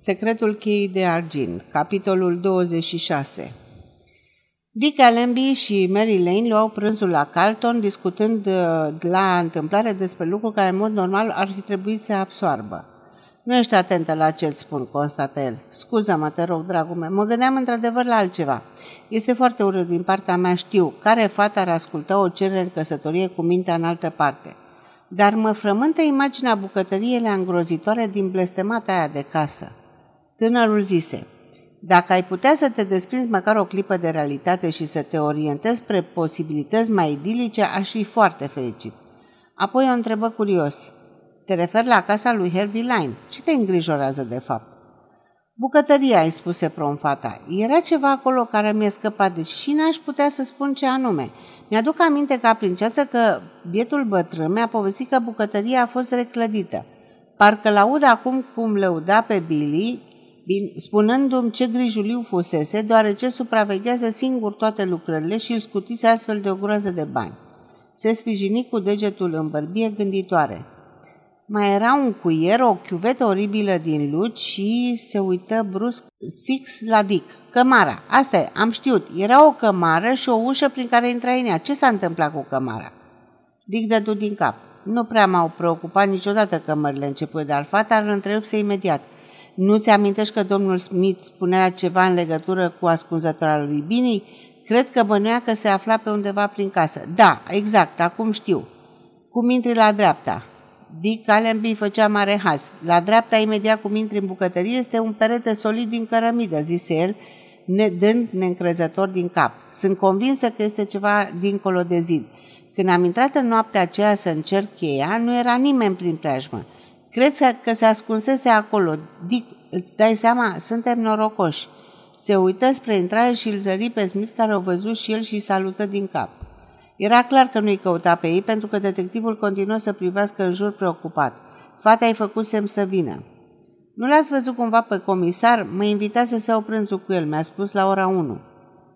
Secretul cheii de argint, capitolul 26 Dick Allenby și Mary Lane luau prânzul la Carlton, discutând uh, la întâmplare despre lucruri care, în mod normal, ar fi trebuit să absoarbă. Nu ești atentă la ce-ți spun, constată el. Scuză-mă, te rog, dragul meu. Mă gândeam într-adevăr la altceva. Este foarte urât din partea mea, știu. Care fată ar asculta o cerere în căsătorie cu mintea în altă parte? Dar mă frământă imaginea bucătăriile îngrozitoare din blestemata aia de casă. Tânărul zise, dacă ai putea să te desprinzi măcar o clipă de realitate și să te orientezi spre posibilități mai idilice, aș fi foarte fericit. Apoi o întrebă curios. Te referi la casa lui Harvey Line. Ce te îngrijorează de fapt? Bucătăria, îi spuse fata. Era ceva acolo care mi-a scăpat, deci și n-aș putea să spun ce anume. Mi-aduc aminte ca princeață că bietul bătrân mi-a povestit că bucătăria a fost reclădită. Parcă laud acum cum lăuda pe Billy, spunându-mi ce grijuliu fusese, deoarece supraveghează singur toate lucrările și îl scutise astfel de o groază de bani. Se sprijini cu degetul în bărbie gânditoare. Mai era un cuier, o chiuvetă oribilă din luci și se uită brusc fix la Dick. Cămara, asta e, am știut. Era o cămară și o ușă prin care intra în ea. Ce s-a întâmplat cu cămara? Dick dădu din cap. Nu prea m-au preocupat niciodată cămările început, dar fata îl întrerupse imediat. Nu-ți amintești că domnul Smith spunea ceva în legătură cu ascunzătoarea lui Bini? Cred că bănuia că se afla pe undeva prin casă. Da, exact, acum știu. Cum intri la dreapta? Dick Allenby făcea mare haz. La dreapta, imediat cum intri în bucătărie, este un perete solid din cărămidă, zise el, ne, dând neîncrezător din cap. Sunt convinsă că este ceva dincolo de zid. Când am intrat în noaptea aceea să încerc cheia, nu era nimeni prin preajmă. Cred că se ascunsese acolo. Dick, îți dai seama? Suntem norocoși. Se uită spre intrare și îl zări pe Smith, care o văzut și el și salută din cap. Era clar că nu-i căuta pe ei, pentru că detectivul continuă să privească în jur preocupat. Fata i-a făcut semn să vină. Nu l-ați văzut cumva pe comisar? Mă invitase să iau prânzul cu el, mi-a spus la ora 1.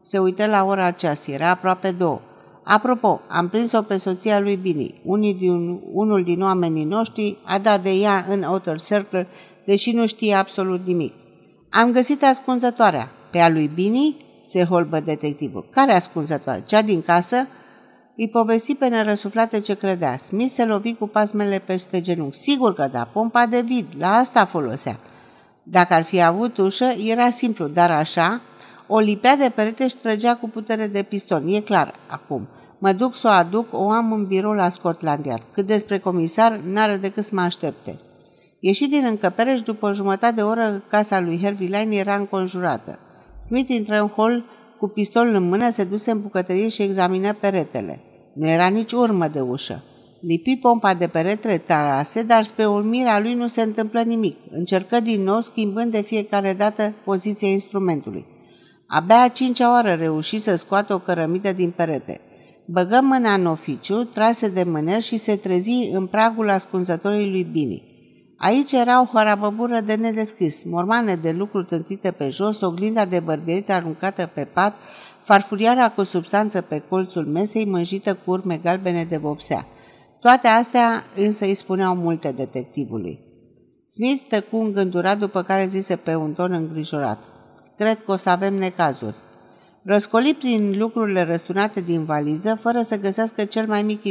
Se uită la ora aceasta, era aproape două. Apropo, am prins-o pe soția lui Billy. Unii din, unul din oamenii noștri a dat de ea în Outer Circle, deși nu știe absolut nimic. Am găsit ascunzătoarea. Pe a lui Bini se holbă detectivul. Care ascunzătoare? Cea din casă? Îi povesti pe nerăsuflate ce credea. Smith se lovi cu pasmele peste genunchi. Sigur că da, pompa de vid, la asta folosea. Dacă ar fi avut ușă, era simplu, dar așa, o lipea de perete și trăgea cu putere de piston. E clar, acum. Mă duc să o aduc, o am în birou la Scotland Yard. Cât despre comisar, n-are decât să mă aștepte. Ieși din încăpere și după o jumătate de oră casa lui Harvey Line era înconjurată. Smith intră în hol cu pistolul în mână, se duse în bucătărie și examină peretele. Nu era nici urmă de ușă. Lipi pompa de perete tarase, dar spre urmirea lui nu se întâmplă nimic. Încercă din nou, schimbând de fiecare dată poziția instrumentului. Abia a cincea oară reuși să scoată o cărămidă din perete. Băgă mâna în oficiu, trase de mâner și se trezi în pragul ascunzătorului lui Bini. Aici era o harabăbură de nedescris, mormane de lucru tântite pe jos, oglinda de bărbierit aruncată pe pat, farfuriara cu substanță pe colțul mesei mânjită cu urme galbene de vopsea. Toate astea însă îi spuneau multe detectivului. Smith tăcu îngândurat după care zise pe un ton îngrijorat. Cred că o să avem necazuri. Răscoli prin lucrurile răstunate din valiză, fără să găsească cel mai mic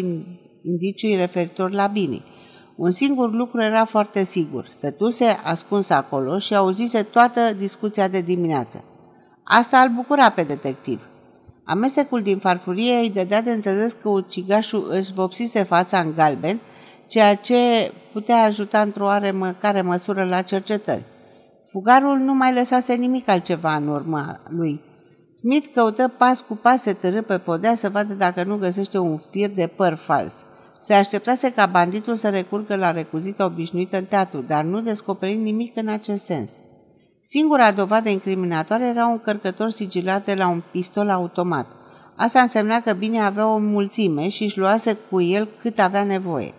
indiciu referitor la Bini. Un singur lucru era foarte sigur. Stătuse ascuns acolo și auzise toată discuția de dimineață. Asta îl bucura pe detectiv. Amestecul din farfurie îi dădea de înțeles că ucigașul își vopsise fața în galben, ceea ce putea ajuta într-o oarecare măsură la cercetări. Fugarul nu mai lăsase nimic altceva în urma lui. Smith căută pas cu pas să târâ pe podea să vadă dacă nu găsește un fir de păr fals. Se așteptase ca banditul să recurgă la recuzita obișnuită în teatru, dar nu descoperi nimic în acest sens. Singura dovadă incriminatoare era un cărcător sigilat de la un pistol automat. Asta însemna că bine avea o mulțime și își luase cu el cât avea nevoie.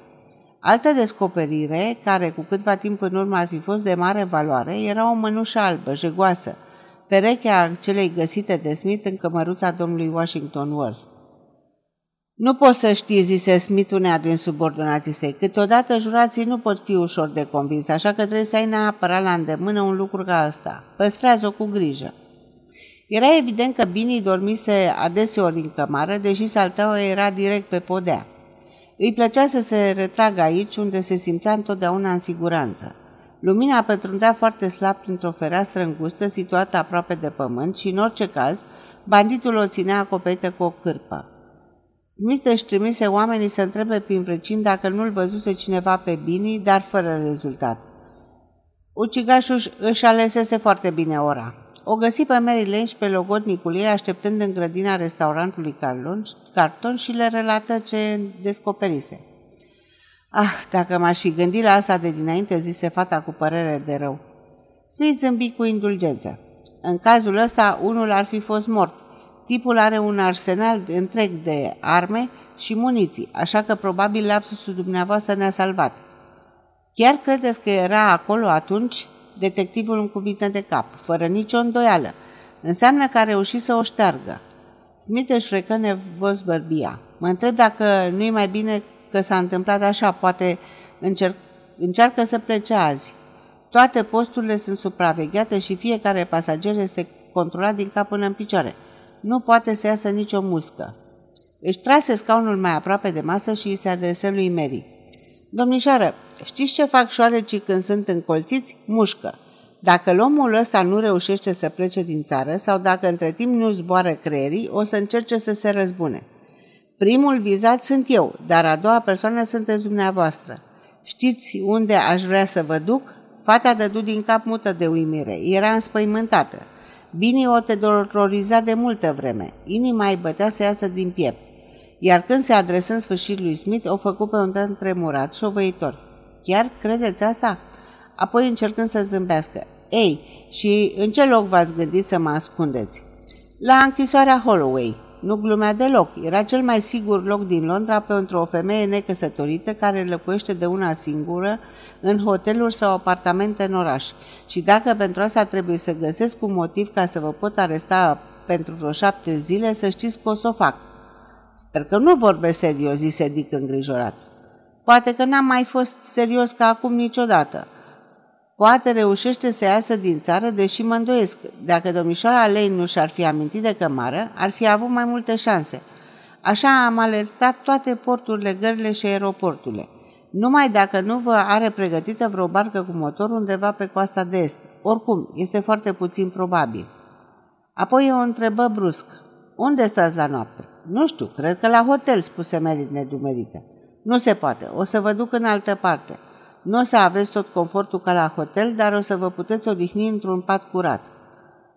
Altă descoperire, care cu câtva timp în urmă ar fi fost de mare valoare, era o mănușă albă, jegoasă, perechea celei găsite de Smith în cămăruța domnului Washington Worth. Nu poți să știi, zise Smith unea din subordonații săi. Câteodată jurații nu pot fi ușor de convins, așa că trebuie să ai neapărat la îndemână un lucru ca ăsta. Păstrează-o cu grijă. Era evident că Bini dormise adeseori în cămară, deși salteaua era direct pe podea. Îi plăcea să se retragă aici, unde se simțea întotdeauna în siguranță. Lumina pătrundea foarte slab printr-o fereastră îngustă situată aproape de pământ și, în orice caz, banditul o ținea acoperită cu o cârpă. Smith își trimise oamenii să întrebe prin vecini dacă nu-l văzuse cineva pe Bini, dar fără rezultat. Ucigașul își alesese foarte bine ora. O găsi pe Mary Lane și pe logodnicul ei așteptând în grădina restaurantului Carton și le relată ce descoperise. Ah, dacă m-aș fi gândit la asta de dinainte, zise fata cu părere de rău. Smith zâmbi cu indulgență. În cazul ăsta, unul ar fi fost mort. Tipul are un arsenal întreg de arme și muniții, așa că probabil lapsusul dumneavoastră ne-a salvat. Chiar credeți că era acolo atunci? Detectivul în cuvinte de cap, fără nicio îndoială. Înseamnă că a reușit să o șteargă. Smith își frecă nevos bărbia. Mă întreb dacă nu e mai bine că s-a întâmplat așa, poate încerc, încearcă să plece azi. Toate posturile sunt supravegheate și fiecare pasager este controlat din cap până în picioare. Nu poate să iasă nicio muscă. Își trase scaunul mai aproape de masă și îi se adresă lui Mary. Domnișoară, știți ce fac șoarecii când sunt încolțiți? Mușcă. Dacă omul ăsta nu reușește să plece din țară sau dacă între timp nu zboară creierii, o să încerce să se răzbune. Primul vizat sunt eu, dar a doua persoană sunteți dumneavoastră. Știți unde aș vrea să vă duc? Fata dădu din cap mută de uimire. Era înspăimântată. Bini o teroriza de multă vreme. Inima îi bătea să iasă din piept. Iar când se adresă în sfârșit lui Smith, o făcu pe un tăn tremurat, șovăitor. Chiar credeți asta? Apoi încercând să zâmbească. Ei, și în ce loc v-ați gândit să mă ascundeți? La închisoarea Holloway. Nu glumea deloc. Era cel mai sigur loc din Londra pentru o femeie necăsătorită care locuiește de una singură în hoteluri sau apartamente în oraș. Și dacă pentru asta trebuie să găsesc un motiv ca să vă pot aresta pentru vreo șapte zile, să știți că o să o fac. Sper că nu vorbesc serios, zise Dick îngrijorat. Poate că n-am mai fost serios ca acum niciodată. Poate reușește să iasă din țară, deși mă îndoiesc. Dacă domnișoara Lei nu și-ar fi amintit de cămară, ar fi avut mai multe șanse. Așa am alertat toate porturile, gările și aeroporturile. Numai dacă nu vă are pregătită vreo barcă cu motor undeva pe coasta de est. Oricum, este foarte puțin probabil. Apoi o întrebă brusc. Unde stați la noapte? Nu știu, cred că la hotel, spuse Mary nedumerită. Nu se poate, o să vă duc în altă parte. Nu o să aveți tot confortul ca la hotel, dar o să vă puteți odihni într-un pat curat.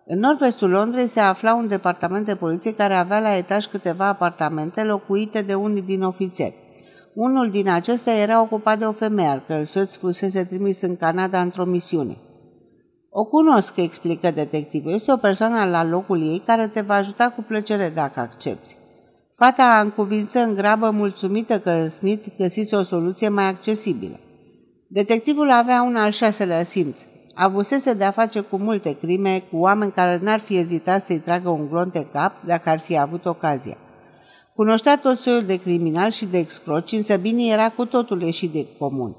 În nord-vestul Londrei se afla un departament de poliție care avea la etaj câteva apartamente locuite de unii din ofițeri. Unul din acestea era ocupat de o femeie, al cărui soț fusese trimis în Canada într-o misiune. O cunosc, explică detectivul. Este o persoană la locul ei care te va ajuta cu plăcere dacă accepti. Fata încuvință în grabă mulțumită că Smith găsise o soluție mai accesibilă. Detectivul avea un al șaselea simț. Avusese de-a face cu multe crime, cu oameni care n-ar fi ezitat să-i tragă un glonț de cap dacă ar fi avut ocazia. Cunoștea tot soiul de criminal și de excroci, însă bine era cu totul ieșit de comun.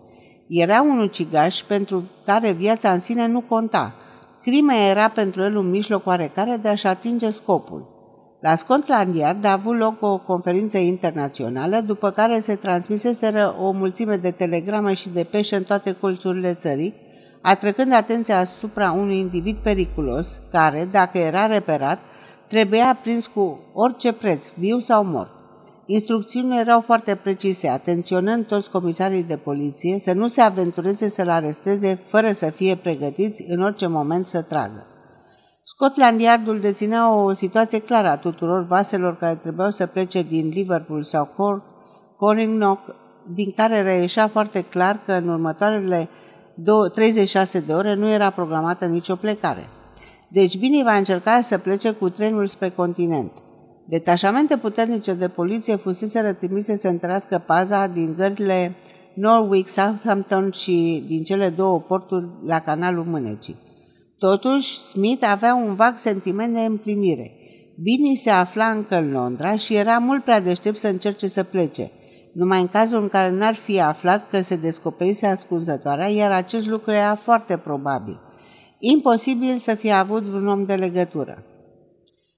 Era un ucigaș pentru care viața în sine nu conta. Crima era pentru el un mijloc oarecare de a-și atinge scopul. La Scotland Yard a avut loc o conferință internațională, după care se transmiseseră o mulțime de telegrame și de peșe în toate colțurile țării, atrăgând atenția asupra unui individ periculos, care, dacă era reperat, trebuia prins cu orice preț, viu sau mort. Instrucțiunile erau foarte precise, atenționând toți comisarii de poliție să nu se aventureze să-l aresteze fără să fie pregătiți în orice moment să tragă. Scotland Yardul deținea o situație clară a tuturor vaselor care trebuiau să plece din Liverpool sau Cork, Corringnock, din care reieșea foarte clar că în următoarele 36 de ore nu era programată nicio plecare. Deci Bini va încerca să plece cu trenul spre continent. Detașamente puternice de poliție fusese trimise să întărească paza din gările Norwich, Southampton și din cele două porturi la canalul Mânecii. Totuși, Smith avea un vag sentiment de împlinire. Bini se afla încă în Londra și era mult prea deștept să încerce să plece, numai în cazul în care n-ar fi aflat că se descoperise ascunzătoarea, iar acest lucru era foarte probabil. Imposibil să fie avut vreun om de legătură.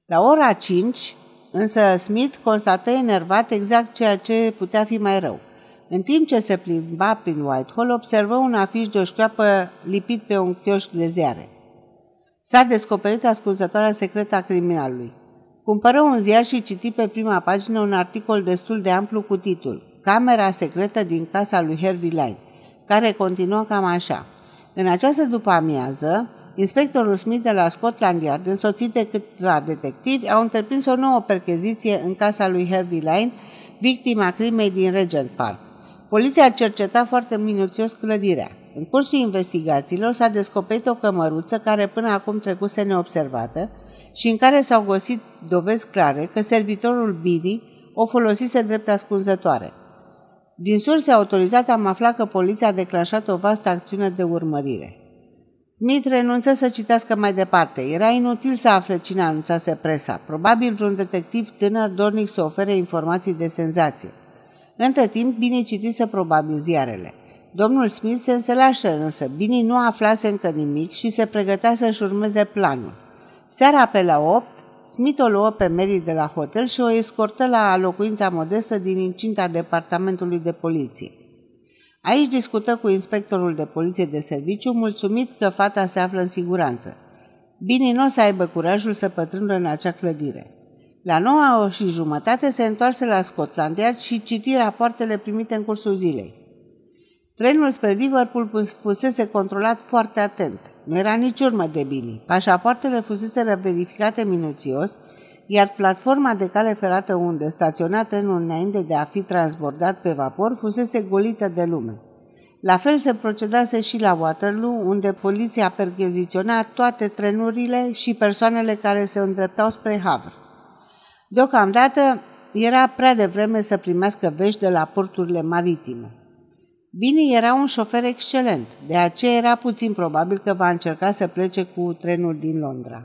La ora 5, însă Smith constată enervat exact ceea ce putea fi mai rău. În timp ce se plimba prin Whitehall, observă un afiș de o șchioapă lipit pe un chioșc de ziare. S-a descoperit ascunzătoarea secretă a criminalului. Cumpără un ziar și citi pe prima pagină un articol destul de amplu cu titlul Camera secretă din casa lui Harvey Light, care continuă cam așa. În această după amiază, inspectorul Smith de la Scotland Yard, însoțit de câțiva detectivi, au întreprins o nouă percheziție în casa lui Harvey Lane, victima crimei din Regent Park. Poliția a cercetat foarte minuțios clădirea. În cursul investigațiilor s-a descoperit o cămăruță care până acum trecuse neobservată și în care s-au găsit dovezi clare că servitorul Bini o folosise drept ascunzătoare. Din surse autorizate am aflat că poliția a declanșat o vastă acțiune de urmărire. Smith renunță să citească mai departe. Era inutil să afle cine anunțase presa, probabil vreun detectiv tânăr dornic să ofere informații de senzație. Între timp, Bini citise probabil ziarele. Domnul Smith se însălașă însă, Bini nu aflase încă nimic și se pregătea să-și urmeze planul. Seara pe la 8, Smith o luă pe Mary de la hotel și o escortă la locuința modestă din incinta departamentului de poliție. Aici discută cu inspectorul de poliție de serviciu, mulțumit că fata se află în siguranță. Bine nu o să aibă curajul să pătrundă în acea clădire. La noua și jumătate se întoarse la Scotland Yard și citi rapoartele primite în cursul zilei. Trenul spre Liverpool fusese controlat foarte atent. Nu era nici urmă de bine. Pașapoartele fusese verificate minuțios, iar platforma de cale ferată unde staționa trenul înainte de a fi transbordat pe vapor fusese golită de lume. La fel se procedase și la Waterloo, unde poliția percheziționa toate trenurile și persoanele care se îndreptau spre Havre. Deocamdată era prea devreme să primească vești de la porturile maritime. Bini era un șofer excelent, de aceea era puțin probabil că va încerca să plece cu trenul din Londra.